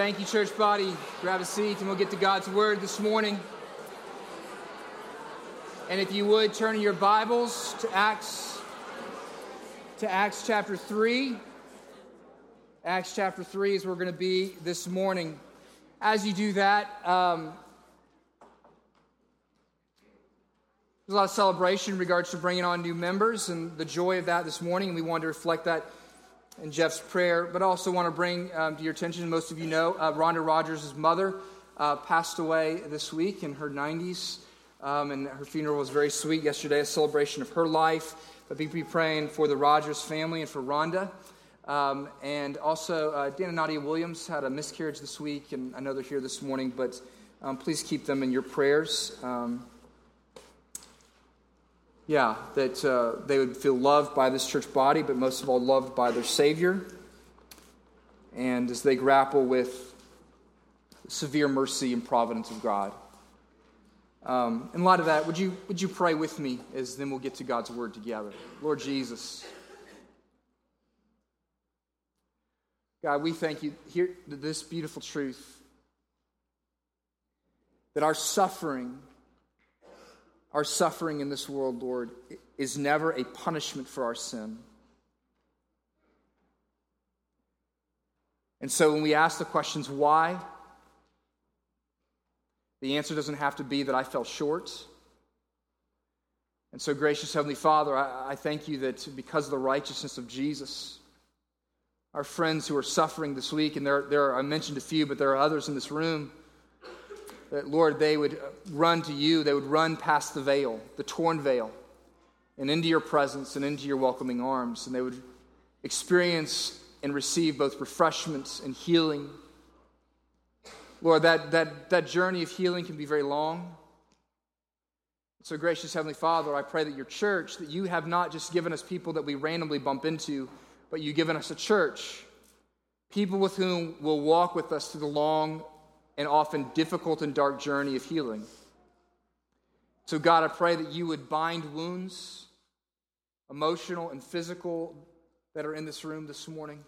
Thank you, church body. Grab a seat and we'll get to God's word this morning. And if you would turn your Bibles to Acts to Acts chapter 3. Acts chapter 3 is where we're going to be this morning. As you do that, um, there's a lot of celebration in regards to bringing on new members and the joy of that this morning. And we wanted to reflect that in Jeff's prayer, but I also want to bring um, to your attention, most of you know, uh, Rhonda Rogers' mother uh, passed away this week in her 90s, um, and her funeral was very sweet yesterday, a celebration of her life. But be praying for the Rogers family and for Rhonda. Um, and also, uh, Dan and Nadia Williams had a miscarriage this week, and I know they're here this morning, but um, please keep them in your prayers. Yeah, that uh, they would feel loved by this church body, but most of all, loved by their Savior. And as they grapple with severe mercy and providence of God. Um, in light of that, would you, would you pray with me as then we'll get to God's word together? Lord Jesus. God, we thank you. Here, this beautiful truth that our suffering our suffering in this world, Lord, is never a punishment for our sin. And so when we ask the questions, why? The answer doesn't have to be that I fell short. And so, gracious Heavenly Father, I, I thank you that because of the righteousness of Jesus, our friends who are suffering this week, and there, there are, I mentioned a few, but there are others in this room that, Lord, they would uh, run to you, they would run past the veil, the torn veil, and into your presence and into your welcoming arms, and they would experience and receive both refreshments and healing. Lord, that, that, that journey of healing can be very long. So, gracious Heavenly Father, I pray that your church, that you have not just given us people that we randomly bump into, but you've given us a church, people with whom will walk with us through the long and often difficult and dark journey of healing. So, God, I pray that you would bind wounds, emotional and physical, that are in this room this morning.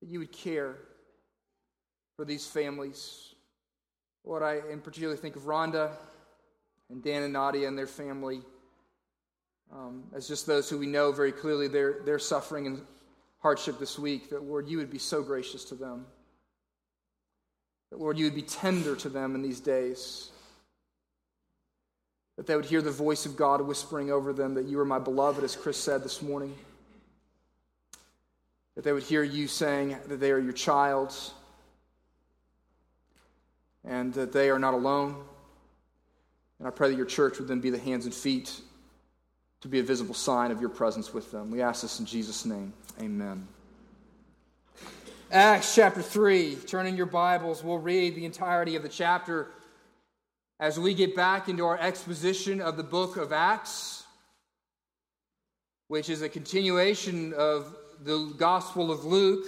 That you would care for these families. Lord, I in particular think of Rhonda and Dan and Nadia and their family um, as just those who we know very clearly they're, they're suffering and hardship this week. That, Lord, you would be so gracious to them. That, Lord, you would be tender to them in these days. That they would hear the voice of God whispering over them that you are my beloved, as Chris said this morning. That they would hear you saying that they are your child and that they are not alone. And I pray that your church would then be the hands and feet to be a visible sign of your presence with them. We ask this in Jesus' name. Amen. Acts chapter 3. Turn in your Bibles. We'll read the entirety of the chapter as we get back into our exposition of the book of Acts, which is a continuation of the Gospel of Luke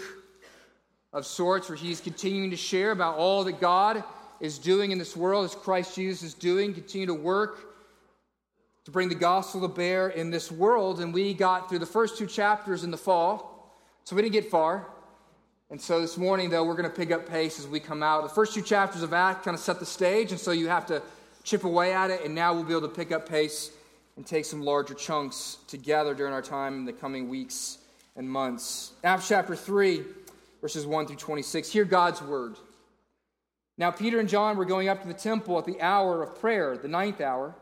of sorts, where he's continuing to share about all that God is doing in this world, as Christ Jesus is doing, continue to work to bring the gospel to bear in this world. And we got through the first two chapters in the fall, so we didn't get far. And so this morning, though, we're going to pick up pace as we come out. The first two chapters of Acts kind of set the stage, and so you have to chip away at it, and now we'll be able to pick up pace and take some larger chunks together during our time in the coming weeks and months. Acts chapter 3, verses 1 through 26. Hear God's word. Now, Peter and John were going up to the temple at the hour of prayer, the ninth hour,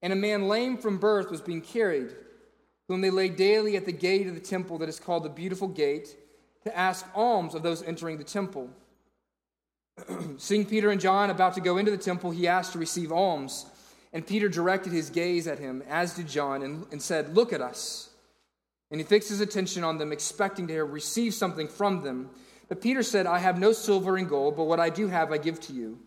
and a man lame from birth was being carried, whom they laid daily at the gate of the temple that is called the Beautiful Gate to ask alms of those entering the temple. Seeing Peter and John about to go into the temple, he asked to receive alms. And Peter directed his gaze at him, as did John, and, and said, Look at us. And he fixed his attention on them, expecting to receive something from them. But Peter said, I have no silver and gold, but what I do have I give to you.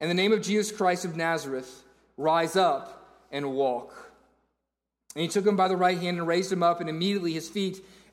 In the name of Jesus Christ of Nazareth, rise up and walk. And he took him by the right hand and raised him up, and immediately his feet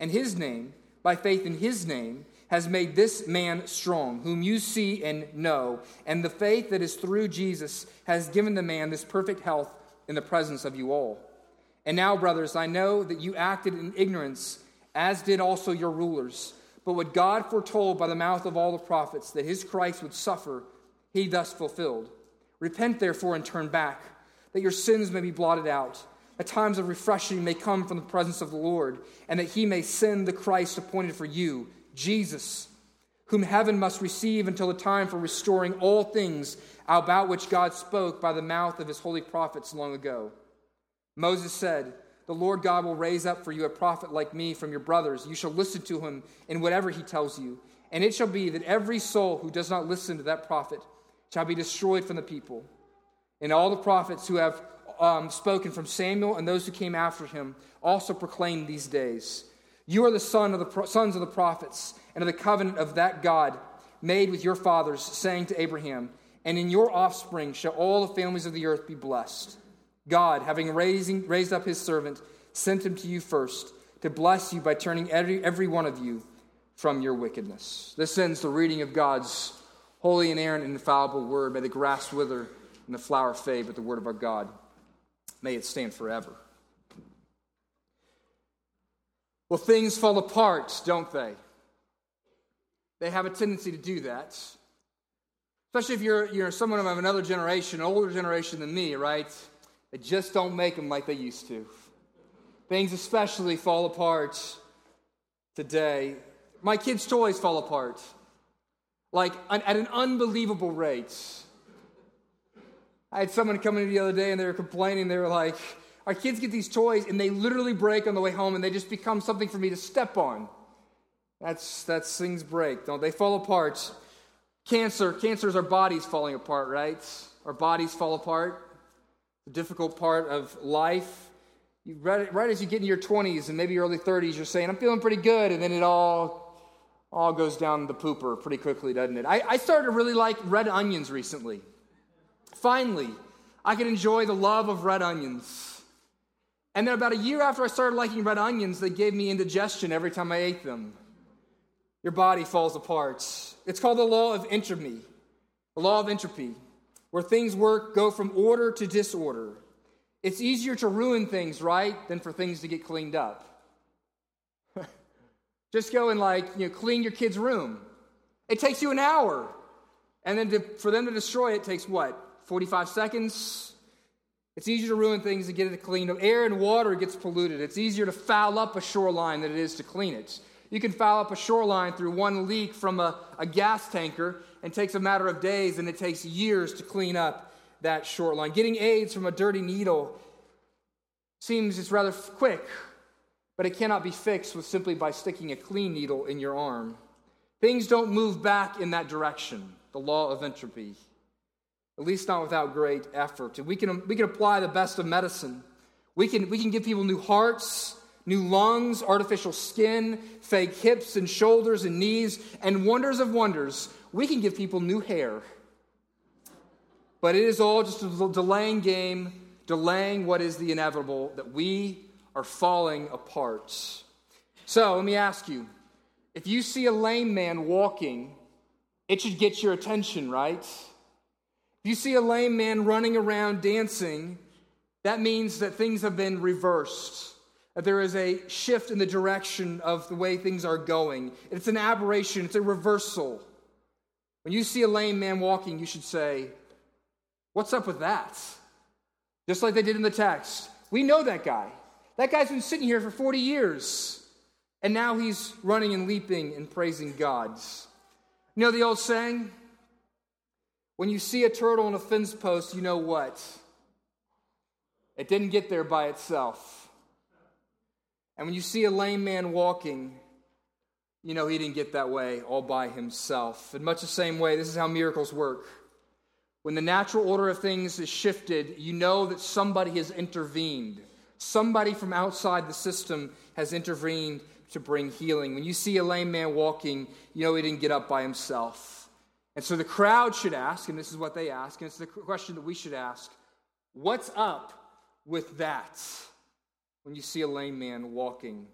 And his name, by faith in his name, has made this man strong, whom you see and know. And the faith that is through Jesus has given the man this perfect health in the presence of you all. And now, brothers, I know that you acted in ignorance, as did also your rulers. But what God foretold by the mouth of all the prophets that his Christ would suffer, he thus fulfilled. Repent, therefore, and turn back, that your sins may be blotted out, that times of refreshing may come from the presence of the Lord, and that he may send the Christ appointed for you, Jesus, whom heaven must receive until the time for restoring all things about which God spoke by the mouth of his holy prophets long ago. Moses said, the Lord God will raise up for you a prophet like me from your brothers. You shall listen to him in whatever he tells you. And it shall be that every soul who does not listen to that prophet shall be destroyed from the people. And all the prophets who have um, spoken from Samuel and those who came after him also proclaimed these days. You are the son of the pro- sons of the prophets and of the covenant of that God made with your fathers, saying to Abraham, And in your offspring shall all the families of the earth be blessed. God, having raising, raised up his servant, sent him to you first to bless you by turning every, every one of you from your wickedness. This ends the reading of God's holy, inerrant, and infallible word. May the grass wither and the flower fade, but the word of our God, may it stand forever. Well, things fall apart, don't they? They have a tendency to do that. Especially if you're, you're someone of another generation, older generation than me, right? They just don't make them like they used to. Things especially fall apart today. My kids' toys fall apart, like at an unbelievable rate. I had someone come in the other day and they were complaining. They were like, Our kids get these toys and they literally break on the way home and they just become something for me to step on. That's, that's things break, don't they? Fall apart. Cancer, cancer is our bodies falling apart, right? Our bodies fall apart the difficult part of life. You, right, right as you get in your 20s and maybe early 30s, you're saying, I'm feeling pretty good, and then it all, all goes down the pooper pretty quickly, doesn't it? I, I started to really like red onions recently. Finally, I could enjoy the love of red onions. And then about a year after I started liking red onions, they gave me indigestion every time I ate them. Your body falls apart. It's called the law of entropy. The law of entropy where things work go from order to disorder. It's easier to ruin things, right, than for things to get cleaned up. Just go and like, you know, clean your kid's room. It takes you an hour. And then to, for them to destroy it takes what? 45 seconds? It's easier to ruin things than get it cleaned up. Air and water gets polluted. It's easier to foul up a shoreline than it is to clean it. You can foul up a shoreline through one leak from a, a gas tanker and takes a matter of days, and it takes years to clean up that shoreline. Getting AIDS from a dirty needle seems it's rather quick, but it cannot be fixed with simply by sticking a clean needle in your arm. Things don't move back in that direction, the law of entropy, at least not without great effort. And we can, we can apply the best of medicine. We can, we can give people new hearts, new lungs, artificial skin, fake hips and shoulders and knees, and wonders of wonders, we can give people new hair. But it is all just a delaying game, delaying what is the inevitable, that we are falling apart. So let me ask you if you see a lame man walking, it should get your attention, right? You see a lame man running around dancing, that means that things have been reversed that there is a shift in the direction of the way things are going. It's an aberration, it's a reversal. When you see a lame man walking, you should say, What's up with that? Just like they did in the text. We know that guy. That guy's been sitting here for 40 years, and now he's running and leaping and praising God. You know the old saying? When you see a turtle on a fence post, you know what? It didn't get there by itself. And when you see a lame man walking, you know he didn't get that way all by himself. In much the same way, this is how miracles work. When the natural order of things is shifted, you know that somebody has intervened. Somebody from outside the system has intervened to bring healing. When you see a lame man walking, you know he didn't get up by himself. And so the crowd should ask, and this is what they ask, and it's the question that we should ask what's up with that when you see a lame man walking?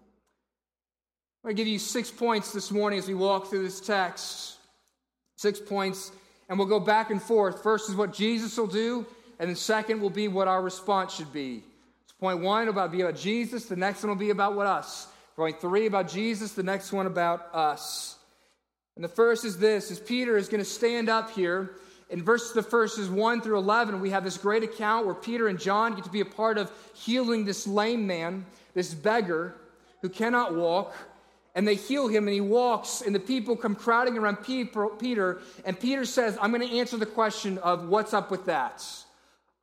I'm going to give you six points this morning as we walk through this text. Six points, and we'll go back and forth. First is what Jesus will do, and then second will be what our response should be. So point one will be about Jesus, the next one will be about what us. Point three about Jesus, the next one about us. And the first is this: is Peter is going to stand up here. In verses the verses 1 through 11 we have this great account where peter and john get to be a part of healing this lame man this beggar who cannot walk. And they heal him and he walks and the people come crowding around peter and peter says i'm going to answer the question of what's up with that.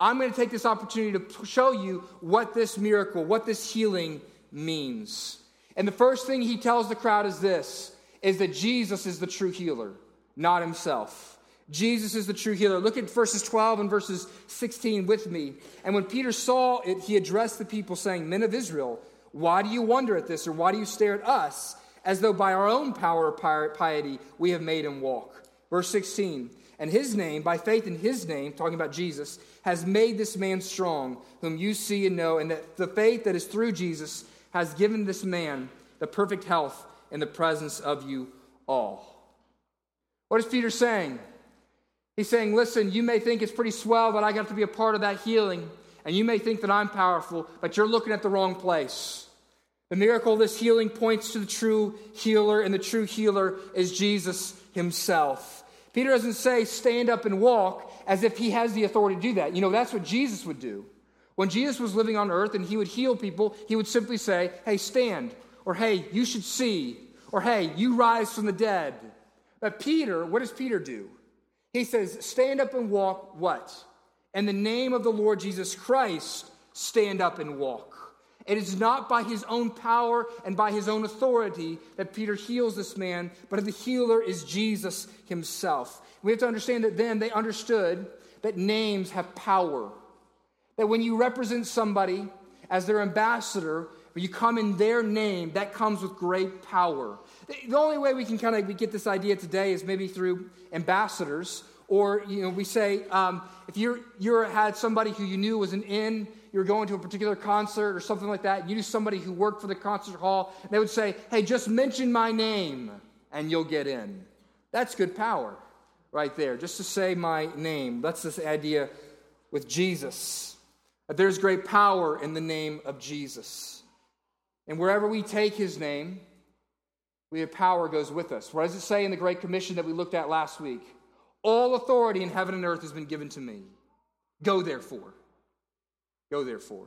I'm going to take this opportunity to show you what this miracle what this healing means. And the first thing he tells the crowd is this is that jesus is the true healer not himself Jesus is the true healer. Look at verses 12 and verses 16 with me. And when Peter saw it, he addressed the people, saying, Men of Israel, why do you wonder at this, or why do you stare at us, as though by our own power or piety we have made him walk? Verse 16, and his name, by faith in his name, talking about Jesus, has made this man strong, whom you see and know, and that the faith that is through Jesus has given this man the perfect health in the presence of you all. What is Peter saying? He's saying, listen, you may think it's pretty swell that I got to be a part of that healing, and you may think that I'm powerful, but you're looking at the wrong place. The miracle of this healing points to the true healer, and the true healer is Jesus himself. Peter doesn't say stand up and walk as if he has the authority to do that. You know, that's what Jesus would do. When Jesus was living on earth and he would heal people, he would simply say, hey, stand, or hey, you should see, or hey, you rise from the dead. But Peter, what does Peter do? He says, Stand up and walk what? In the name of the Lord Jesus Christ, stand up and walk. It is not by his own power and by his own authority that Peter heals this man, but the healer is Jesus himself. We have to understand that then they understood that names have power. That when you represent somebody as their ambassador, when you come in their name, that comes with great power. The only way we can kind of get this idea today is maybe through ambassadors, or you know, we say um, if you're you had somebody who you knew was an in, you were going to a particular concert or something like that. You knew somebody who worked for the concert hall. They would say, "Hey, just mention my name, and you'll get in." That's good power, right there. Just to say my name. That's this idea with Jesus. There's great power in the name of Jesus. And wherever we take his name, we have power goes with us. What does it say in the Great Commission that we looked at last week? All authority in heaven and earth has been given to me. Go therefore. Go therefore.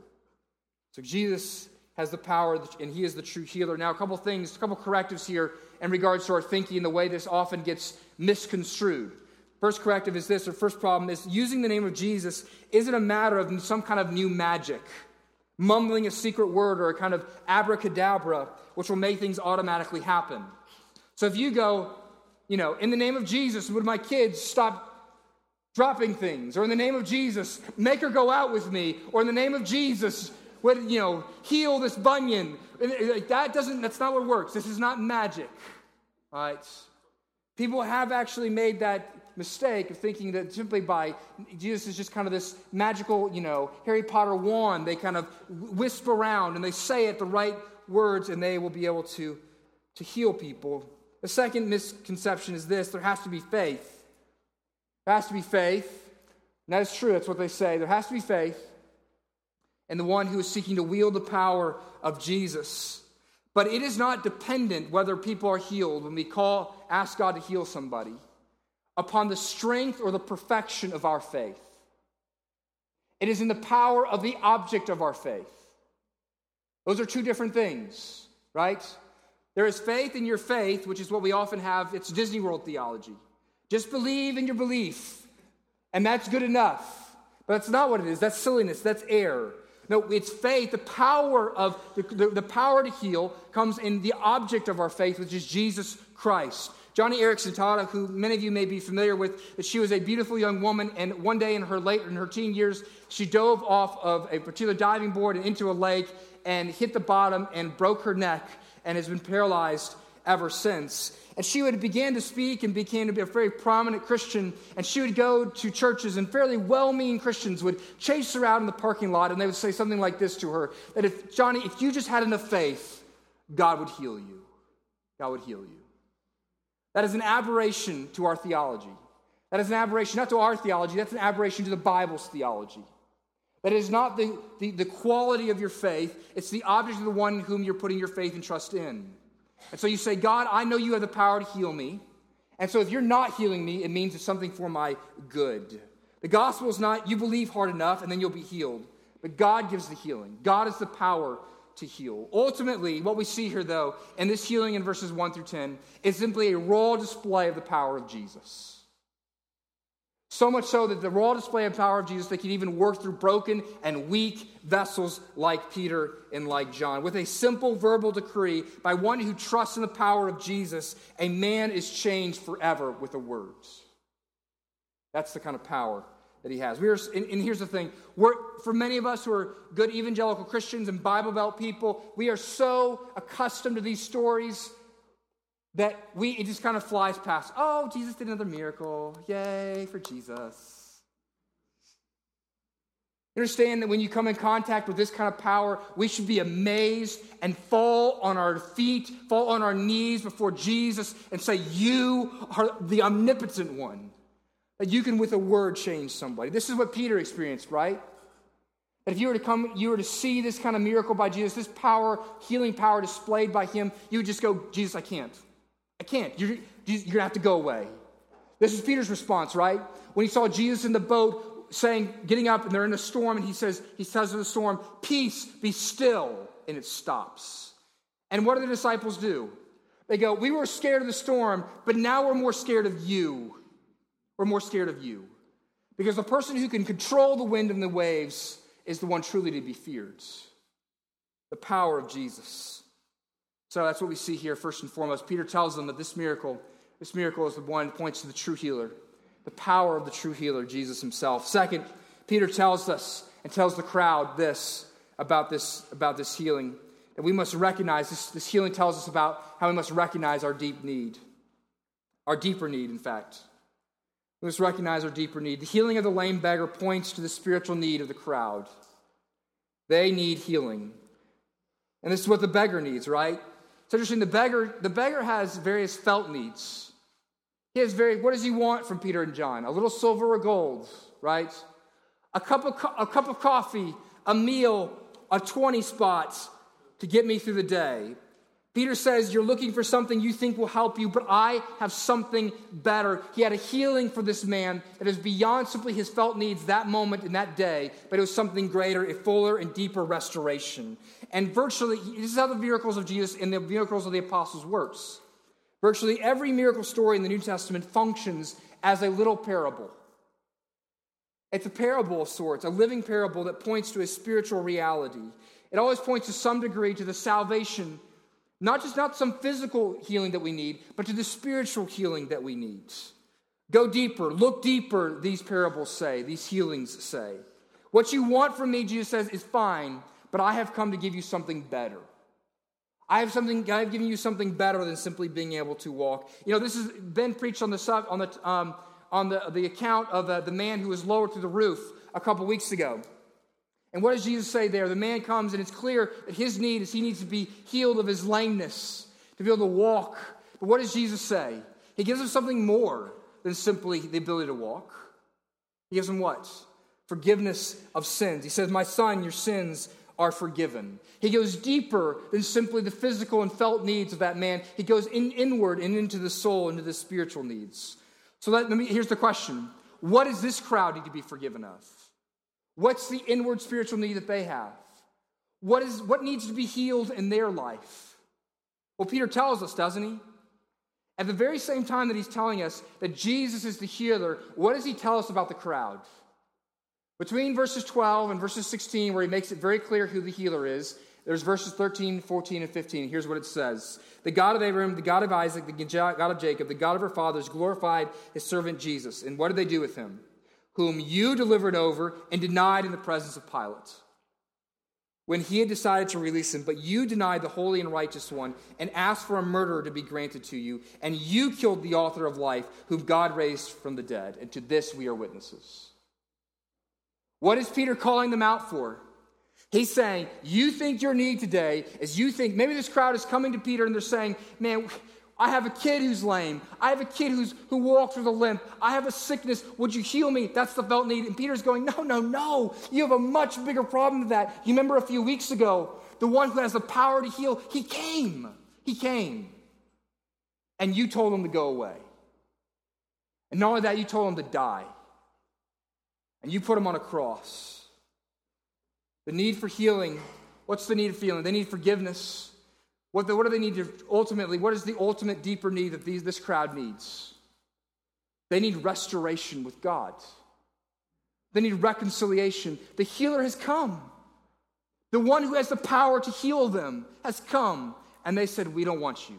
So Jesus has the power and he is the true healer. Now, a couple things, a couple correctives here in regards to our thinking the way this often gets misconstrued. First corrective is this, or first problem is using the name of Jesus isn't a matter of some kind of new magic mumbling a secret word or a kind of abracadabra, which will make things automatically happen. So if you go, you know, in the name of Jesus, would my kids stop dropping things? Or in the name of Jesus, make her go out with me? Or in the name of Jesus, would, you know, heal this bunion? Uh, that doesn't, that's not what works. This is not magic. All right? People have actually made that mistake of thinking that simply by Jesus is just kind of this magical, you know, Harry Potter wand. They kind of whisper around and they say it the right words and they will be able to, to heal people. The second misconception is this there has to be faith. There has to be faith. And that is true, that's what they say. There has to be faith in the one who is seeking to wield the power of Jesus. But it is not dependent whether people are healed when we call, ask God to heal somebody upon the strength or the perfection of our faith. It is in the power of the object of our faith. Those are two different things, right? There is faith in your faith, which is what we often have. It's Disney World theology. Just believe in your belief, and that's good enough. But that's not what it is. That's silliness. That's error. No, it's faith. The power of the, the, the, power to heal comes in the object of our faith, which is Jesus Christ. Joni Eareckson Tada, who many of you may be familiar with, that she was a beautiful young woman, and one day in her late in her teen years, she dove off of a particular diving board and into a lake and hit the bottom and broke her neck and has been paralyzed ever since. And she would begin to speak and became to be a very prominent Christian. And she would go to churches, and fairly well meaning Christians would chase her out in the parking lot, and they would say something like this to her that if, Joni, if you just had enough faith, God would heal you. God would heal you. That is an aberration to our theology. That is an aberration, not to our theology, that's an aberration to the Bible's theology. That is not the, the, the quality of your faith, it's the object of the one whom you're putting your faith and trust in. And so you say, God, I know you have the power to heal me. And so if you're not healing me, it means it's something for my good. The gospel is not you believe hard enough and then you'll be healed. But God gives the healing. God is the power to heal. Ultimately, what we see here, though, in this healing in verses 1 through 10, is simply a raw display of the power of Jesus. So much so that the raw display of power of Jesus, they can even work through broken and weak vessels like Peter and like John. With a simple verbal decree by one who trusts in the power of Jesus, a man is changed forever with the words. That's the kind of power that he has. We are, and, and here's the thing we're, for many of us who are good evangelical Christians and Bible Belt people, we are so accustomed to these stories that we it just kind of flies past. Oh, Jesus did another miracle. Yay for Jesus. Understand that when you come in contact with this kind of power, we should be amazed and fall on our feet, fall on our knees before Jesus and say, You are the omnipotent one. That you can, with a word, change somebody. This is what Peter experienced, right? That if you were to come, you were to see this kind of miracle by Jesus, this power, healing power displayed by him, you would just go, Jesus, I can't. I can't. You're, you're going to have to go away. This is Peter's response, right? When he saw Jesus in the boat saying, getting up, and they're in a storm, and he says, he says to the storm, Peace, be still, and it stops. And what do the disciples do? They go, We were scared of the storm, but now we're more scared of you. We're more scared of you. Because the person who can control the wind and the waves is the one truly to be feared. The power of Jesus. So that's what we see here first and foremost. Peter tells them that this miracle, this miracle is the one that points to the true healer, the power of the true healer, Jesus himself. Second, Peter tells us and tells the crowd this about this, about this healing. That we must recognize this, this healing tells us about how we must recognize our deep need. Our deeper need, in fact. We must recognize our deeper need. The healing of the lame beggar points to the spiritual need of the crowd. They need healing. And this is what the beggar needs, right? It's interesting. The beggar, the beggar has various felt needs. He has very. What does he want from Peter and John? A little silver or gold, right? A cup of a cup of coffee, a meal, a twenty spots to get me through the day. Peter says, You're looking for something you think will help you, but I have something better. He had a healing for this man that is beyond simply his felt needs that moment in that day, but it was something greater, a fuller and deeper restoration. And virtually, this is how the miracles of Jesus and the miracles of the apostles works. Virtually every miracle story in the New Testament functions as a little parable. It's a parable of sorts, a living parable that points to a spiritual reality. It always points to some degree to the salvation not just not some physical healing that we need, but to the spiritual healing that we need. Go deeper, look deeper, these parables say, these healings say. What you want from me, Jesus says, is fine, but I have come to give you something better. I have something. I have given you something better than simply being able to walk. You know, this has been preached on the on the um, on the, the account of uh, the man who was lowered through the roof a couple weeks ago. And what does Jesus say there? The man comes, and it's clear that his need is he needs to be healed of his lameness, to be able to walk. But what does Jesus say? He gives him something more than simply the ability to walk. He gives him what? Forgiveness of sins. He says, My son, your sins are forgiven. He goes deeper than simply the physical and felt needs of that man. He goes in, inward and into the soul, into the spiritual needs. So let, let me, here's the question What does this crowd need to be forgiven of? What's the inward spiritual need that they have? What, is, what needs to be healed in their life? Well, Peter tells us, doesn't he? At the very same time that he's telling us that Jesus is the healer, what does he tell us about the crowd? Between verses 12 and verses 16, where he makes it very clear who the healer is, there's verses 13, 14, and 15. Here's what it says The God of Abraham, the God of Isaac, the God of Jacob, the God of our fathers glorified his servant Jesus. And what did they do with him? Whom you delivered over and denied in the presence of Pilate when he had decided to release him, but you denied the holy and righteous one and asked for a murderer to be granted to you, and you killed the author of life, whom God raised from the dead. And to this we are witnesses. What is Peter calling them out for? He's saying, You think your need today is you think, maybe this crowd is coming to Peter and they're saying, Man, I have a kid who's lame. I have a kid who's, who walks with a limp. I have a sickness. Would you heal me? That's the felt need. And Peter's going, No, no, no. You have a much bigger problem than that. You remember a few weeks ago, the one who has the power to heal, he came. He came. And you told him to go away. And not only that, you told him to die. And you put him on a cross. The need for healing. What's the need of healing? They need forgiveness. What, the, what do they need to ultimately, what is the ultimate deeper need that these, this crowd needs? They need restoration with God. They need reconciliation. The healer has come. The one who has the power to heal them has come. And they said, We don't want you.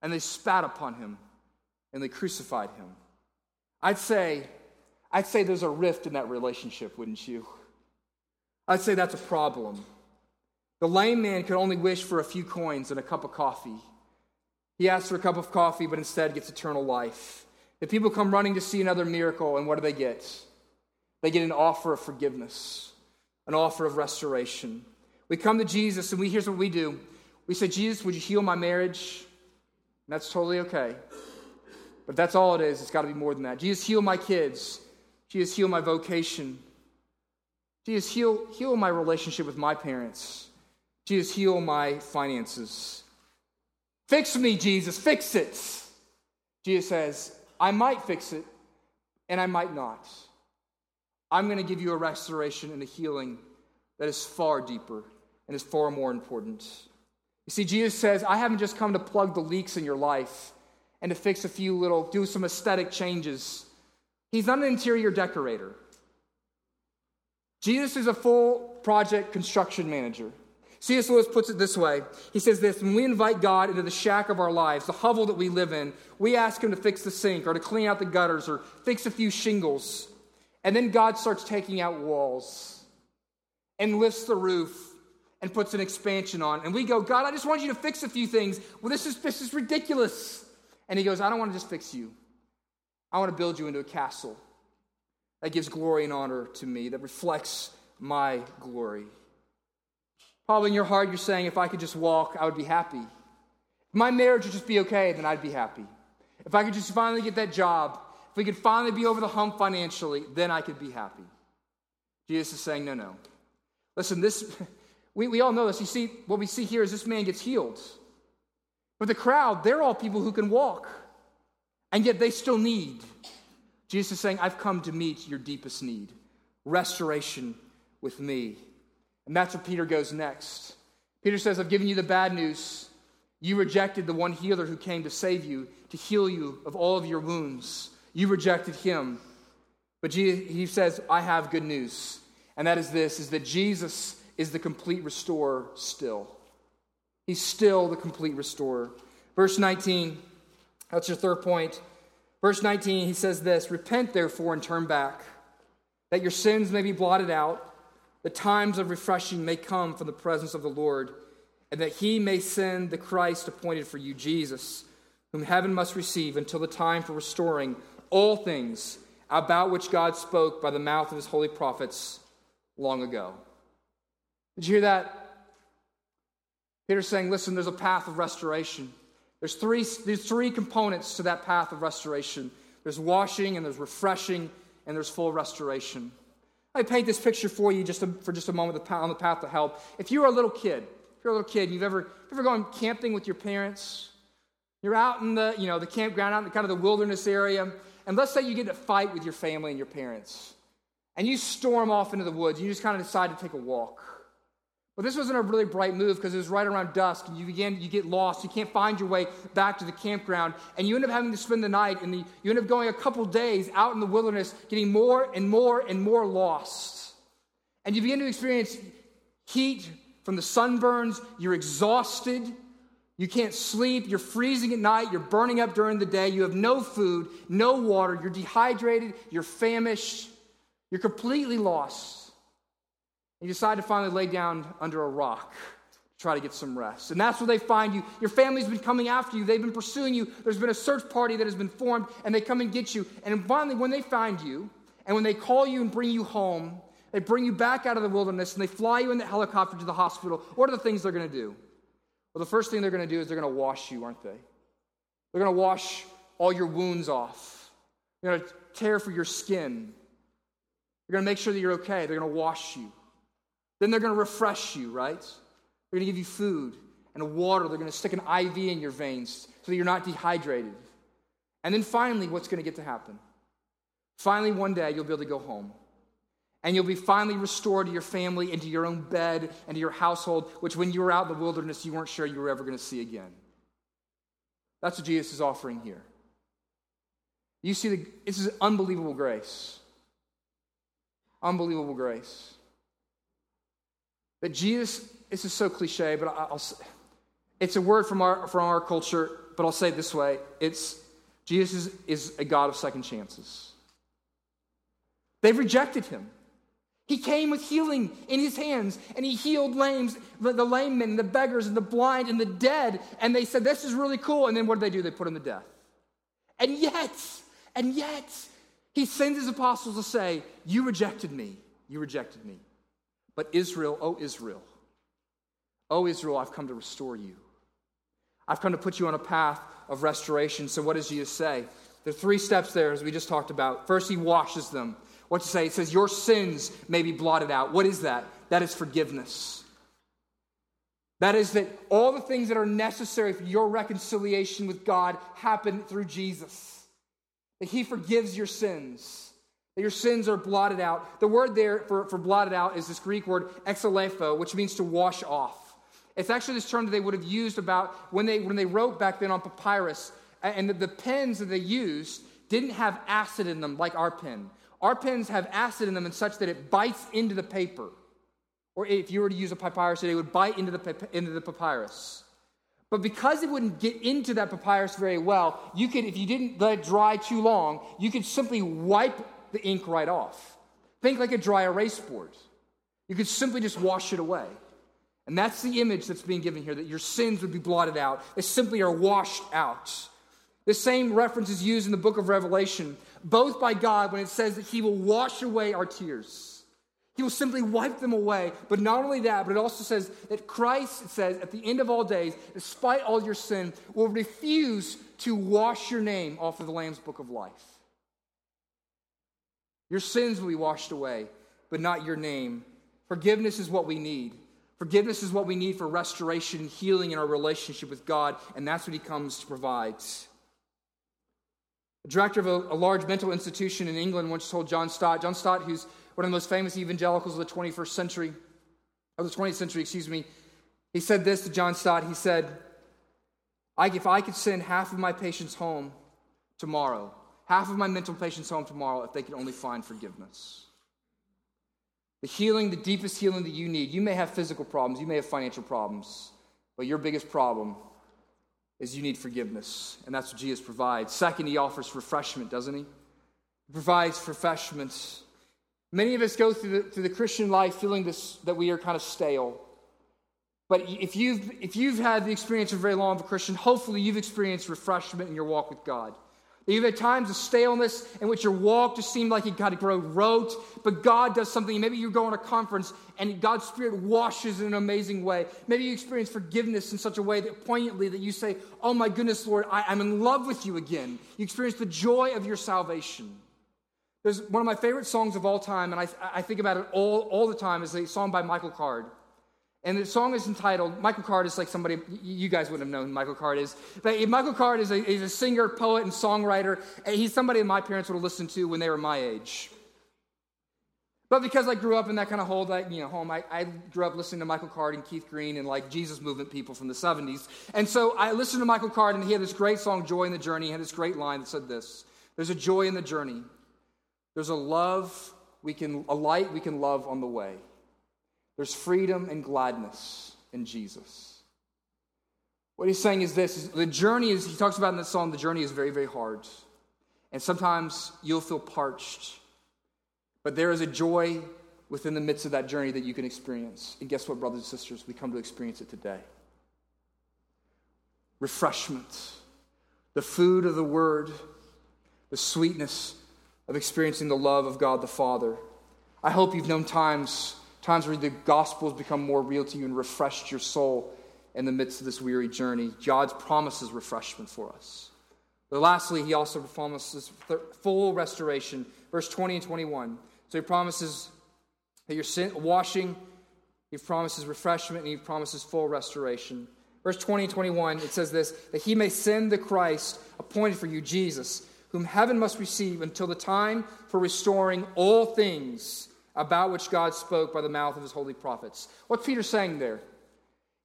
And they spat upon him and they crucified him. I'd say, I'd say there's a rift in that relationship, wouldn't you? I'd say that's a problem. The lame man could only wish for a few coins and a cup of coffee. He asks for a cup of coffee, but instead gets eternal life. The people come running to see another miracle, and what do they get? They get an offer of forgiveness, an offer of restoration. We come to Jesus, and we, here's what we do we say, Jesus, would you heal my marriage? And that's totally okay. But that's all it is. It's got to be more than that. Jesus, heal my kids. Jesus, heal my vocation. Jesus, heal, heal my relationship with my parents. Jesus, heal my finances. Fix me, Jesus, fix it. Jesus says, I might fix it, and I might not. I'm going to give you a restoration and a healing that is far deeper and is far more important. You see, Jesus says, I haven't just come to plug the leaks in your life and to fix a few little, do some aesthetic changes. He's not an interior decorator. Jesus is a full project construction manager. C.S. Lewis puts it this way. He says this When we invite God into the shack of our lives, the hovel that we live in, we ask Him to fix the sink or to clean out the gutters or fix a few shingles. And then God starts taking out walls and lifts the roof and puts an expansion on. And we go, God, I just want you to fix a few things. Well, this is, this is ridiculous. And He goes, I don't want to just fix you, I want to build you into a castle that gives glory and honor to me, that reflects my glory. Probably in your heart, you're saying, if I could just walk, I would be happy. If my marriage would just be okay, then I'd be happy. If I could just finally get that job, if we could finally be over the hump financially, then I could be happy. Jesus is saying, no, no. Listen, this, we, we all know this. You see, what we see here is this man gets healed. But the crowd, they're all people who can walk, and yet they still need. Jesus is saying, I've come to meet your deepest need restoration with me. And that's where Peter goes next. Peter says, I've given you the bad news. You rejected the one healer who came to save you, to heal you of all of your wounds. You rejected him. But he says, I have good news. And that is this is that Jesus is the complete restorer still. He's still the complete restorer. Verse 19, that's your third point. Verse 19, he says this Repent therefore and turn back, that your sins may be blotted out the times of refreshing may come from the presence of the Lord, and that he may send the Christ appointed for you, Jesus, whom heaven must receive until the time for restoring all things about which God spoke by the mouth of his holy prophets long ago. Did you hear that? Peter's saying, listen, there's a path of restoration. There's three, there's three components to that path of restoration there's washing, and there's refreshing, and there's full restoration. I paint this picture for you just for just a moment on the path to help. If you were a little kid, if you're a little kid, you've ever, ever gone camping with your parents, you're out in the, you know, the campground, out in kind of the wilderness area, and let's say you get in a fight with your family and your parents, and you storm off into the woods, you just kind of decide to take a walk. Well, this wasn't a really bright move because it was right around dusk, and you begin you get lost. You can't find your way back to the campground, and you end up having to spend the night, and the, you end up going a couple days out in the wilderness, getting more and more and more lost. And you begin to experience heat from the sunburns. You're exhausted. You can't sleep. You're freezing at night. You're burning up during the day. You have no food, no water. You're dehydrated. You're famished. You're completely lost. You decide to finally lay down under a rock to try to get some rest. And that's where they find you. Your family's been coming after you, they've been pursuing you. There's been a search party that has been formed, and they come and get you. And finally, when they find you, and when they call you and bring you home, they bring you back out of the wilderness and they fly you in the helicopter to the hospital. What are the things they're going to do? Well, the first thing they're going to do is they're going to wash you, aren't they? They're going to wash all your wounds off. They're going to care for your skin. They're going to make sure that you're okay. They're going to wash you. Then they're going to refresh you, right? They're going to give you food and water. They're going to stick an IV in your veins so that you're not dehydrated. And then finally, what's going to get to happen? Finally, one day, you'll be able to go home. And you'll be finally restored to your family and to your own bed and to your household, which when you were out in the wilderness, you weren't sure you were ever going to see again. That's what Jesus is offering here. You see, the, this is unbelievable grace. Unbelievable grace. That Jesus, this is so cliche, but I'll, it's a word from our, from our culture, but I'll say it this way it's Jesus is, is a God of second chances. They've rejected him. He came with healing in his hands, and he healed lames, the, lame men, the beggars, and the blind, and the dead. And they said, This is really cool. And then what did they do? They put him to death. And yet, and yet, he sends his apostles to say, You rejected me. You rejected me. But Israel, oh Israel, oh Israel, I've come to restore you. I've come to put you on a path of restoration. So, what does Jesus say? There are three steps there, as we just talked about. First, he washes them. What to say? It says, Your sins may be blotted out. What is that? That is forgiveness. That is that all the things that are necessary for your reconciliation with God happen through Jesus. That he forgives your sins your sins are blotted out. The word there for, for blotted out is this Greek word exalepho, which means to wash off. It's actually this term that they would have used about when they, when they wrote back then on papyrus, and the, the pens that they used didn't have acid in them like our pen. Our pens have acid in them in such that it bites into the paper. Or if you were to use a papyrus today, it would bite into the, into the papyrus. But because it wouldn't get into that papyrus very well, you could, if you didn't let it dry too long, you could simply wipe the ink right off. Think like a dry erase board. You could simply just wash it away. And that's the image that's being given here that your sins would be blotted out. They simply are washed out. The same reference is used in the book of Revelation, both by God when it says that He will wash away our tears. He will simply wipe them away. But not only that, but it also says that Christ, it says, at the end of all days, despite all your sin, will refuse to wash your name off of the Lamb's book of life. Your sins will be washed away, but not your name. Forgiveness is what we need. Forgiveness is what we need for restoration and healing in our relationship with God, and that's what He comes to provide. The director of a, a, large mental institution in England once told John Stott, John Stott, who's one of the most famous evangelicals of the 21st century, of the 20th century, excuse me, he said this to John Stott. He said, I, If I could send half of my patients home tomorrow, half of my mental patients home tomorrow if they could only find forgiveness. The healing, the deepest healing that you need. You may have physical problems, you may have financial problems, but your biggest problem is you need forgiveness. And that's what Jesus provides. Second, he offers refreshment, doesn't he? He provides refreshments. Many of us go through the, through the Christian life feeling this, that we are kind of stale. But if you've, if you've had the experience of very long of a Christian, hopefully you've experienced refreshment in your walk with God. You've had times of staleness in which your walk just seemed like it got to grow rote, but God does something. Maybe you go on a conference and God's Spirit washes in an amazing way. Maybe you experience forgiveness in such a way that poignantly that you say, Oh my goodness, Lord, I, am in love with you again. You experience the joy of your salvation. There's one of my favorite songs of all time, and I, I think about it all, all the time, is a song by Michael Card. And the song is entitled, Michael Card is like somebody, you guys wouldn't have known Michael Card is. But Michael Card is a, a singer, poet, and songwriter. And he's somebody my parents would have listened to when they were my age. But because I grew up in that kind of whole like, you know, home, I, I grew up listening to Michael Card and Keith Green and like Jesus movement people from the 70s. And so I listened to Michael Card and he had this great song, Joy in the Journey. He had this great line that said this There's a joy in the journey. There's a love we can, a light we can love on the way. There's freedom and gladness in Jesus. What he's saying is this is the journey is, he talks about in this song, the journey is very, very hard. And sometimes you'll feel parched. But there is a joy within the midst of that journey that you can experience. And guess what, brothers and sisters? We come to experience it today. Refreshment, the food of the word, the sweetness of experiencing the love of God the Father. I hope you've known times, times where the gospel has become more real to you and refreshed your soul in the midst of this weary journey. God promises refreshment for us. But lastly, he also promises full restoration. Verse 20 and 21. So he promises that your sin washing, he promises refreshment, and he promises full restoration. Verse 20 and 21, it says this that he may send the Christ appointed for you, Jesus, whom heaven must receive until the time for restoring all things about which God spoke by the mouth of his holy prophets. What's Peter saying there?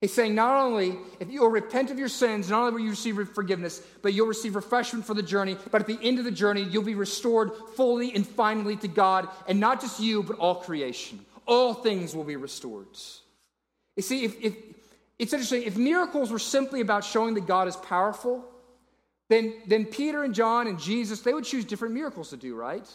He's saying not only if you'll repent of your sins, not only will you receive forgiveness, but you'll receive refreshment for the journey. But at the end of the journey, you'll be restored fully and finally to God, and not just you, but all creation. All things will be restored. You see, if, if it's interesting, if miracles were simply about showing that God is powerful, then, then Peter and John and Jesus, they would choose different miracles to do, right?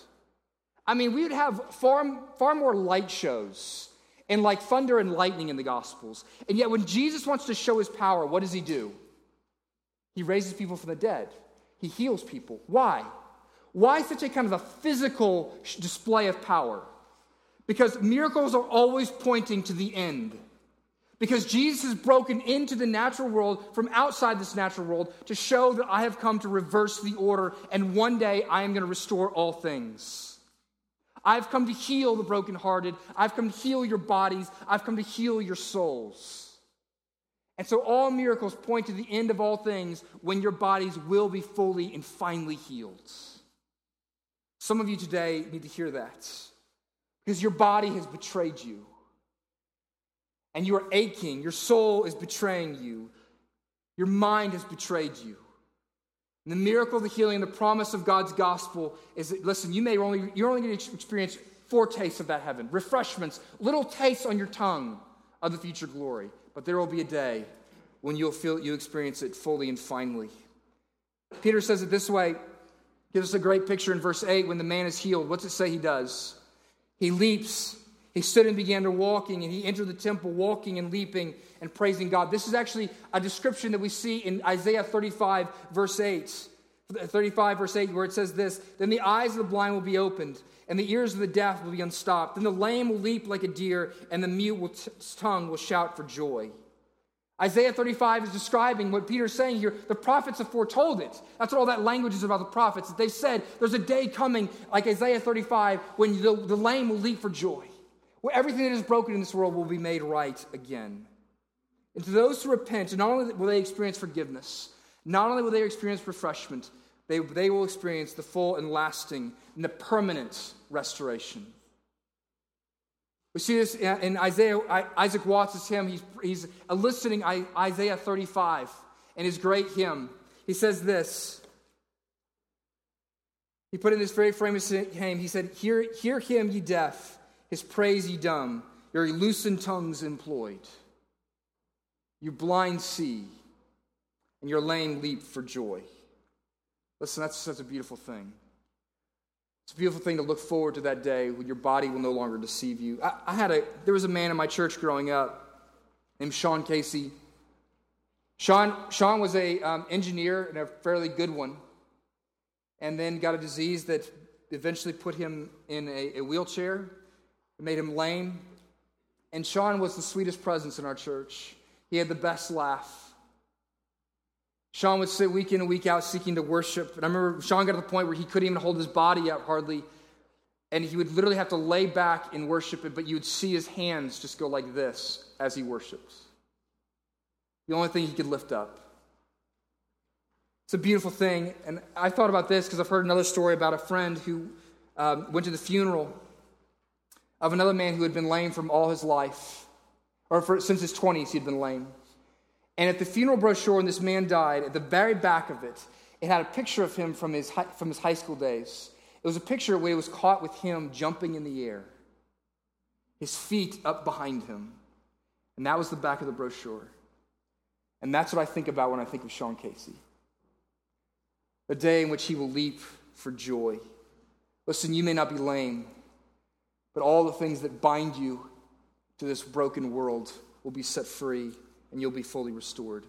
I mean, we would have far, far more light shows and like thunder and lightning in the Gospels. And yet, when Jesus wants to show his power, what does he do? He raises people from the dead, he heals people. Why? Why such a kind of a physical display of power? Because miracles are always pointing to the end. Because Jesus has broken into the natural world from outside this natural world to show that I have come to reverse the order and one day I am going to restore all things. I've come to heal the brokenhearted. I've come to heal your bodies. I've come to heal your souls. And so all miracles point to the end of all things when your bodies will be fully and finally healed. Some of you today need to hear that because your body has betrayed you. And you are aching. Your soul is betraying you. Your mind has betrayed you. The miracle of the healing, the promise of God's gospel is that, listen, you may only, you're only going to experience foretastes of that heaven, refreshments, little tastes on your tongue of the future glory. But there will be a day when you'll feel you experience it fully and finally. Peter says it this way, gives us a great picture in verse 8 when the man is healed. What's it say he does? He leaps. He stood and began to walking, and he entered the temple walking and leaping and praising God. This is actually a description that we see in Isaiah 35, verse 8. 35, verse 8, where it says this Then the eyes of the blind will be opened, and the ears of the deaf will be unstopped. Then the lame will leap like a deer, and the mute tongue will shout for joy. Isaiah 35 is describing what Peter's saying here. The prophets have foretold it. That's what all that language is about the prophets. They said there's a day coming, like Isaiah 35, when the, the lame will leap for joy, where everything that is broken in this world will be made right again. And to those who repent, not only will they experience forgiveness, not only will they experience refreshment, they, they will experience the full and lasting and the permanent restoration. We see this in Isaiah, Isaac Watts' hymn. He's, he's eliciting Isaiah 35 in his great hymn. He says this. He put in this very famous hymn, he said, Hear, hear him, ye deaf, his praise, ye dumb, your loosened tongues employed. You blind see, and your lame leap for joy. Listen, that's such a beautiful thing. It's a beautiful thing to look forward to that day when your body will no longer deceive you. I, I had a there was a man in my church growing up named Sean Casey. Sean, Sean was a um, engineer and a fairly good one, and then got a disease that eventually put him in a, a wheelchair, made him lame. And Sean was the sweetest presence in our church. He had the best laugh. Sean would sit week in and week out seeking to worship. And I remember Sean got to the point where he couldn't even hold his body up hardly. And he would literally have to lay back and worship it, but you would see his hands just go like this as he worships. The only thing he could lift up. It's a beautiful thing. And I thought about this because I've heard another story about a friend who um, went to the funeral of another man who had been lame from all his life, or for, since his 20s, he'd been lame. And at the funeral brochure, when this man died, at the very back of it, it had a picture of him from his, from his high school days. It was a picture where he was caught with him jumping in the air, his feet up behind him. And that was the back of the brochure. And that's what I think about when I think of Sean Casey. A day in which he will leap for joy. Listen, you may not be lame, but all the things that bind you to this broken world will be set free and you'll be fully restored.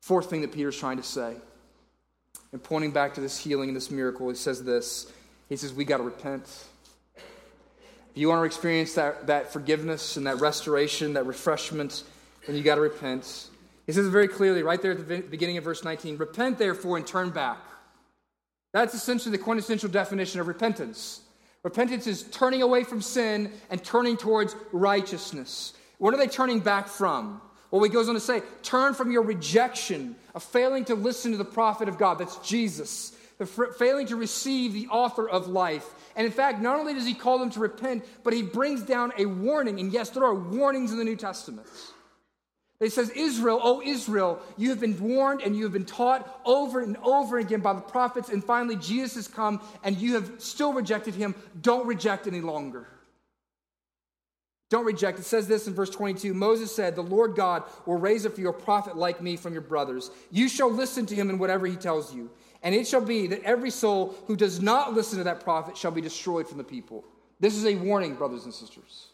Fourth thing that Peter's trying to say, and pointing back to this healing and this miracle, he says this. He says, We got to repent. If you want to experience that, that forgiveness and that restoration, that refreshment, then you got to repent. He says very clearly right there at the beginning of verse 19 Repent, therefore, and turn back. That's essentially the quintessential definition of repentance. Repentance is turning away from sin and turning towards righteousness. What are they turning back from? Well, he goes on to say, turn from your rejection of failing to listen to the prophet of God. That's Jesus. The failing to receive the author of life. And in fact, not only does he call them to repent, but he brings down a warning. And yes, there are warnings in the New Testament. He says, Israel, oh Israel, you have been warned and you have been taught over and over again by the prophets, and finally Jesus has come and you have still rejected him. Don't reject any longer. Don't reject. It says this in verse 22 Moses said, The Lord God will raise up for you a prophet like me from your brothers. You shall listen to him in whatever he tells you. And it shall be that every soul who does not listen to that prophet shall be destroyed from the people. This is a warning, brothers and sisters.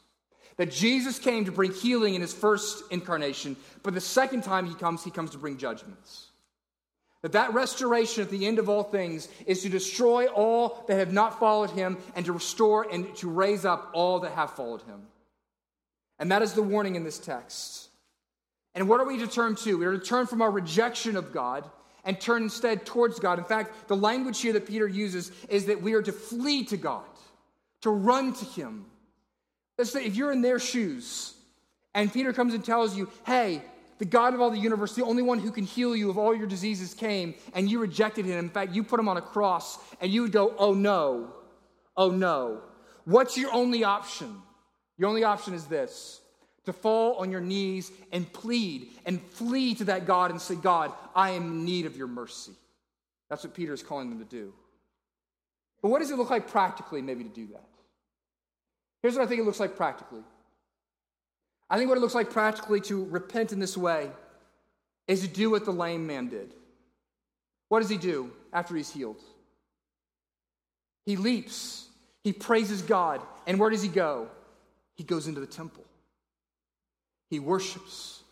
That Jesus came to bring healing in his first incarnation, but the second time he comes, he comes to bring judgments. That that restoration at the end of all things is to destroy all that have not followed him and to restore and to raise up all that have followed him. And that is the warning in this text. And what are we to turn to? We are to turn from our rejection of God and turn instead towards God. In fact, the language here that Peter uses is that we are to flee to God, to run to Him. Let's say if you're in their shoes and Peter comes and tells you, hey, the God of all the universe, the only one who can heal you of all your diseases came, and you rejected him. In fact, you put him on a cross, and you would go, oh no, oh no. What's your only option? Your only option is this to fall on your knees and plead and flee to that God and say, God, I am in need of your mercy. That's what Peter is calling them to do. But what does it look like practically, maybe, to do that? Here's what I think it looks like practically. I think what it looks like practically to repent in this way is to do what the lame man did. What does he do after he's healed? He leaps, he praises God, and where does he go? he goes into the temple. He worships.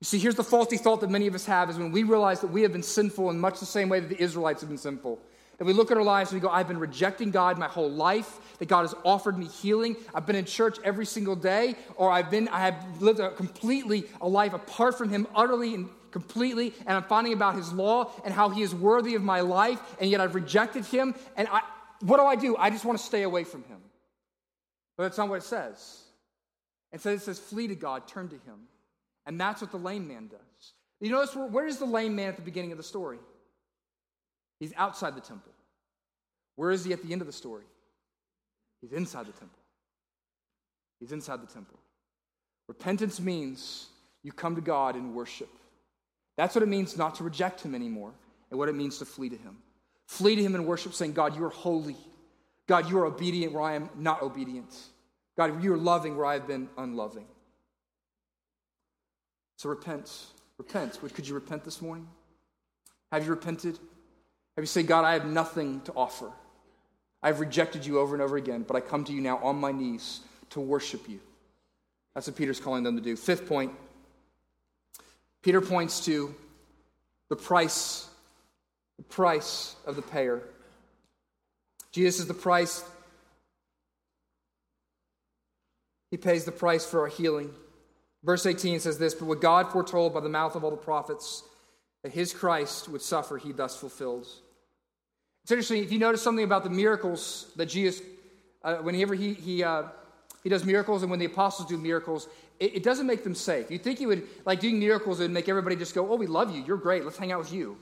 You see, here's the faulty thought that many of us have is when we realize that we have been sinful in much the same way that the Israelites have been sinful. That we look at our lives and we go, I've been rejecting God my whole life, that God has offered me healing. I've been in church every single day, or I've been, I have lived a completely a life apart from Him, utterly and completely, and I'm finding about His law and how He is worthy of my life, and yet I've rejected Him. And I, what do I do? I just want to stay away from Him. But that's not what it says. And so it says, flee to God, turn to Him. And that's what the lame man does. You notice where, where is the lame man at the beginning of the story? He's outside the temple. Where is he at the end of the story? He's inside the temple. He's inside the temple. Repentance means you come to God in worship. That's what it means not to reject Him anymore, and what it means to flee to Him. Flee to Him in worship, saying, God, you are holy. God, you are obedient where I am not obedient. God, you are loving where I've been unloving. So repent. Repent. Could you repent this morning? Have you repented? Have you said, God, I have nothing to offer? I've rejected you over and over again, but I come to you now on my knees to worship you. That's what Peter's calling them to do. Fifth point Peter points to the price, the price of the payer. Jesus is the price He pays the price for our healing. Verse 18 says this But what God foretold by the mouth of all the prophets, that his Christ would suffer, he thus fulfills. It's interesting, if you notice something about the miracles that Jesus, uh, whenever he, he, uh, he does miracles and when the apostles do miracles, it, it doesn't make them safe. You'd think he would, like doing miracles, would make everybody just go, Oh, we love you. You're great. Let's hang out with you.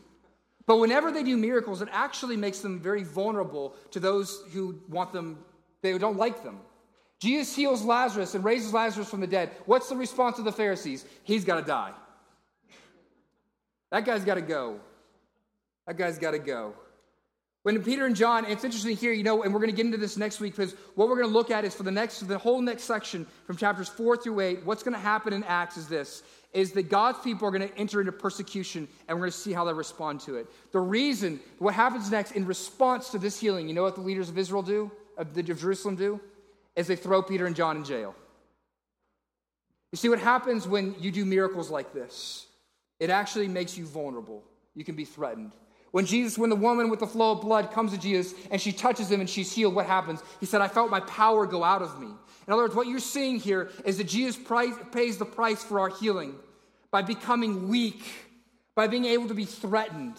But whenever they do miracles, it actually makes them very vulnerable to those who want them, they don't like them. Jesus heals Lazarus and raises Lazarus from the dead. What's the response of the Pharisees? He's got to die. That guy's got to go. That guy's got to go. When Peter and John, it's interesting here, you know, and we're going to get into this next week because what we're going to look at is for the next, the whole next section from chapters four through eight, what's going to happen in Acts is this is that God's people are going to enter into persecution and we're going to see how they respond to it. The reason, what happens next in response to this healing, you know what the leaders of Israel do, of, the, of Jerusalem do? Is they throw Peter and John in jail. You see, what happens when you do miracles like this? It actually makes you vulnerable. You can be threatened. When Jesus, when the woman with the flow of blood comes to Jesus and she touches him and she's healed, what happens? He said, I felt my power go out of me. In other words, what you're seeing here is that Jesus price, pays the price for our healing by becoming weak, by being able to be threatened.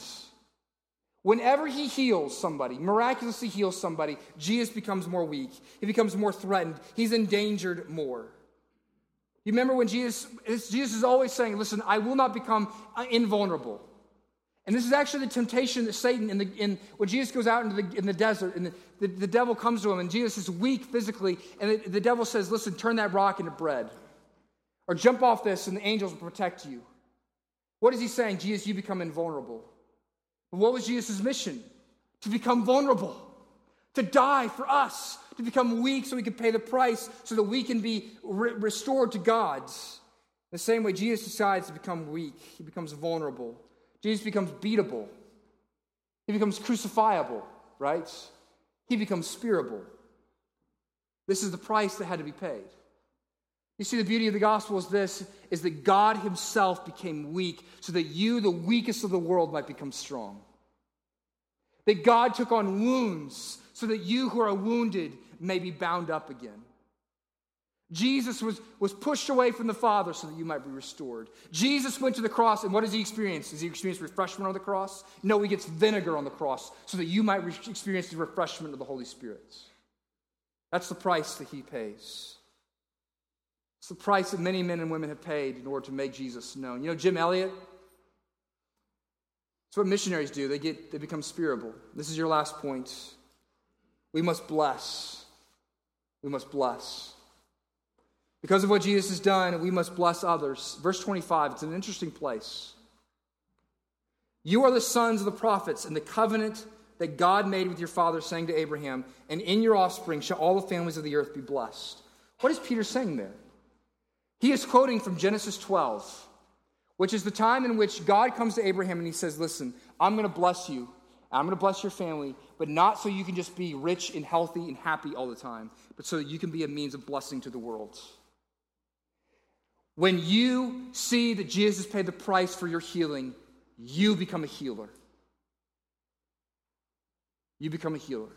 Whenever he heals somebody, miraculously heals somebody, Jesus becomes more weak. He becomes more threatened. He's endangered more. You remember when Jesus, Jesus is always saying, Listen, I will not become uh, invulnerable. And this is actually the temptation that Satan, in the, in, when Jesus goes out into the, in the desert, and the, the, the devil comes to him, and Jesus is weak physically, and the, the devil says, Listen, turn that rock into bread. Or jump off this, and the angels will protect you. What is he saying? Jesus, you become invulnerable. What was Jesus' mission? To become vulnerable, to die for us, to become weak so we can pay the price, so that we can be re- restored to God's. The same way Jesus decides to become weak, he becomes vulnerable. Jesus becomes beatable. He becomes crucifiable, right? He becomes spearable. This is the price that had to be paid. You see, the beauty of the gospel is this is that God Himself became weak so that you, the weakest of the world, might become strong. That God took on wounds so that you who are wounded may be bound up again. Jesus was, was pushed away from the Father so that you might be restored. Jesus went to the cross, and what does he experience? Does he experience refreshment on the cross? No, he gets vinegar on the cross so that you might re- experience the refreshment of the Holy Spirit. That's the price that he pays. It's the price that many men and women have paid in order to make Jesus known. You know, Jim Elliot? It's what missionaries do. They, get, they become spiritual. This is your last point. We must bless. We must bless. Because of what Jesus has done, we must bless others. Verse 25, it's an interesting place. You are the sons of the prophets and the covenant that God made with your father, saying to Abraham, And in your offspring shall all the families of the earth be blessed. What is Peter saying there? He is quoting from Genesis 12, which is the time in which God comes to Abraham and he says, Listen, I'm going to bless you. I'm going to bless your family, but not so you can just be rich and healthy and happy all the time, but so that you can be a means of blessing to the world. When you see that Jesus paid the price for your healing, you become a healer. You become a healer.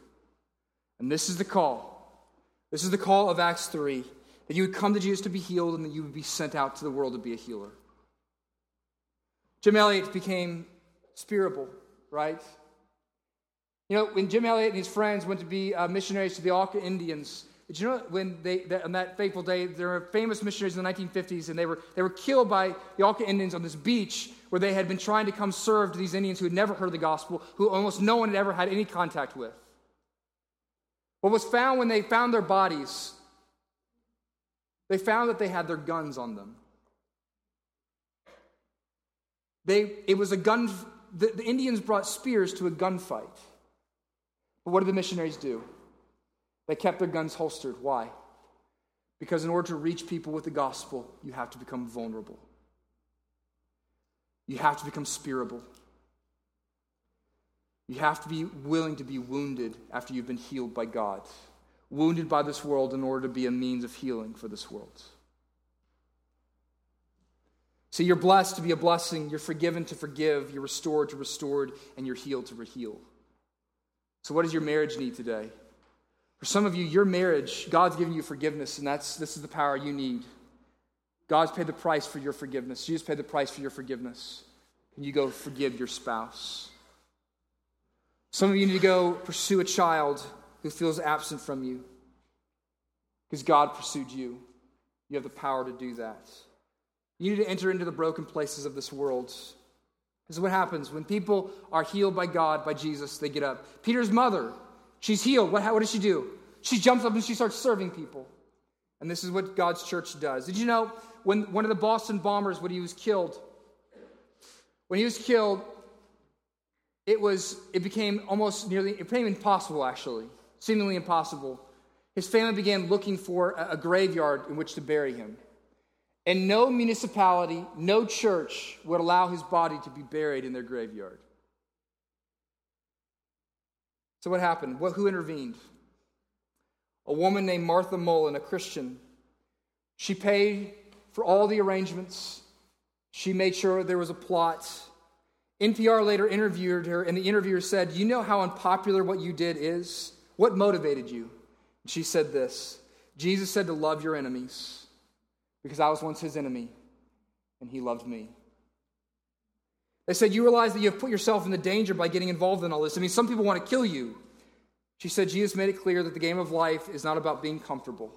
And this is the call. This is the call of Acts 3 that you would come to Jesus to be healed and that you would be sent out to the world to be a healer. Jim Elliot became spiritual, right? You know, when Jim Elliot and his friends went to be uh, missionaries to the Auca Indians, did you know when they, that, on that fateful day, there were famous missionaries in the 1950s, and they were, they were killed by the Auca Indians on this beach where they had been trying to come serve to these Indians who had never heard the gospel, who almost no one had ever had any contact with. What was found when they found their bodies, they found that they had their guns on them. They, it was a gun, the, the Indians brought spears to a gunfight. But what did the missionaries do? They kept their guns holstered. Why? Because in order to reach people with the gospel, you have to become vulnerable. You have to become spiritual. You have to be willing to be wounded after you've been healed by God, wounded by this world in order to be a means of healing for this world. See, you're blessed to be a blessing, you're forgiven to forgive, you're restored to restored, and you're healed to heal. So, what does your marriage need today? For some of you, your marriage, God's given you forgiveness, and that's this is the power you need. God's paid the price for your forgiveness. Jesus paid the price for your forgiveness. And you go forgive your spouse? Some of you need to go pursue a child who feels absent from you because God pursued you. You have the power to do that. You need to enter into the broken places of this world. This is what happens when people are healed by God, by Jesus, they get up. Peter's mother She's healed. What, what does she do? She jumps up and she starts serving people. And this is what God's church does. Did you know when one of the Boston bombers, when he was killed, when he was killed, it was it became almost nearly it became impossible actually, seemingly impossible. His family began looking for a, a graveyard in which to bury him. And no municipality, no church would allow his body to be buried in their graveyard. So, what happened? What, who intervened? A woman named Martha Mullen, a Christian. She paid for all the arrangements, she made sure there was a plot. NPR later interviewed her, and the interviewer said, You know how unpopular what you did is? What motivated you? She said this Jesus said to love your enemies because I was once his enemy and he loved me. They said, You realize that you have put yourself in the danger by getting involved in all this. I mean, some people want to kill you. She said, Jesus made it clear that the game of life is not about being comfortable.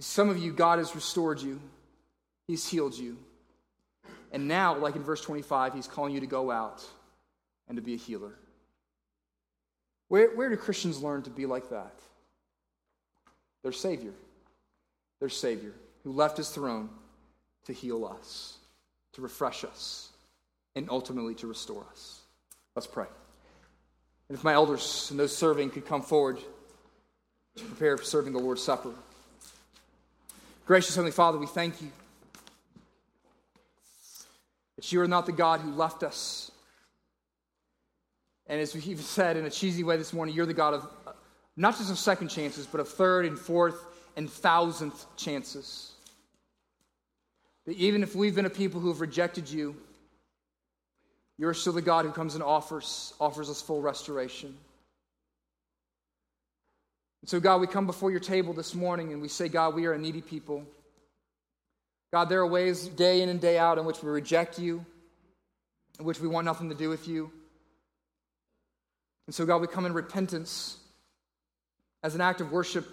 Some of you, God has restored you, He's healed you. And now, like in verse 25, He's calling you to go out and to be a healer. Where, where do Christians learn to be like that? Their Savior. Their Savior, who left His throne to heal us to refresh us, and ultimately to restore us. Let's pray. And if my elders and those serving could come forward to prepare for serving the Lord's Supper. Gracious Heavenly Father, we thank you that you are not the God who left us. And as we even said in a cheesy way this morning, you're the God of not just of second chances, but of third and fourth and thousandth chances. That even if we've been a people who have rejected you, you're still the God who comes and offers, offers us full restoration. And so, God, we come before your table this morning and we say, God, we are a needy people. God, there are ways day in and day out in which we reject you, in which we want nothing to do with you. And so, God, we come in repentance as an act of worship,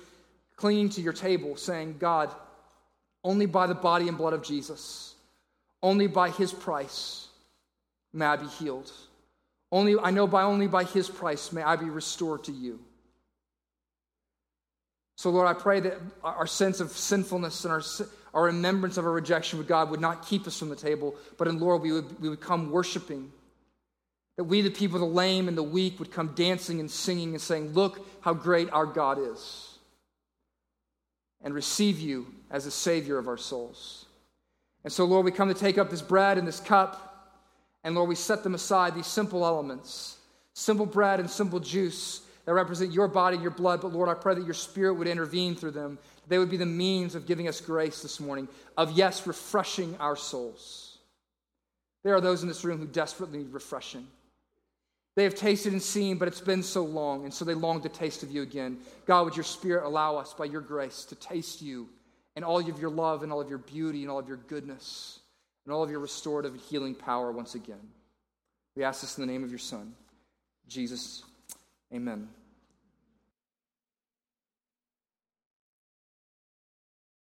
clinging to your table, saying, God, only by the body and blood of Jesus, only by his price may I be healed. Only, I know by only by his price may I be restored to you. So, Lord, I pray that our sense of sinfulness and our, our remembrance of our rejection with God would not keep us from the table, but in Lord, we would, we would come worshiping. That we, the people, the lame and the weak, would come dancing and singing and saying, Look how great our God is and receive you as the Savior of our souls. And so, Lord, we come to take up this bread and this cup, and Lord, we set them aside, these simple elements, simple bread and simple juice that represent your body and your blood. But Lord, I pray that your Spirit would intervene through them. They would be the means of giving us grace this morning, of yes, refreshing our souls. There are those in this room who desperately need refreshing. They have tasted and seen, but it's been so long, and so they long to taste of you again. God, would your Spirit allow us, by your grace, to taste you and all of your love and all of your beauty and all of your goodness and all of your restorative and healing power once again. We ask this in the name of your Son, Jesus. Amen.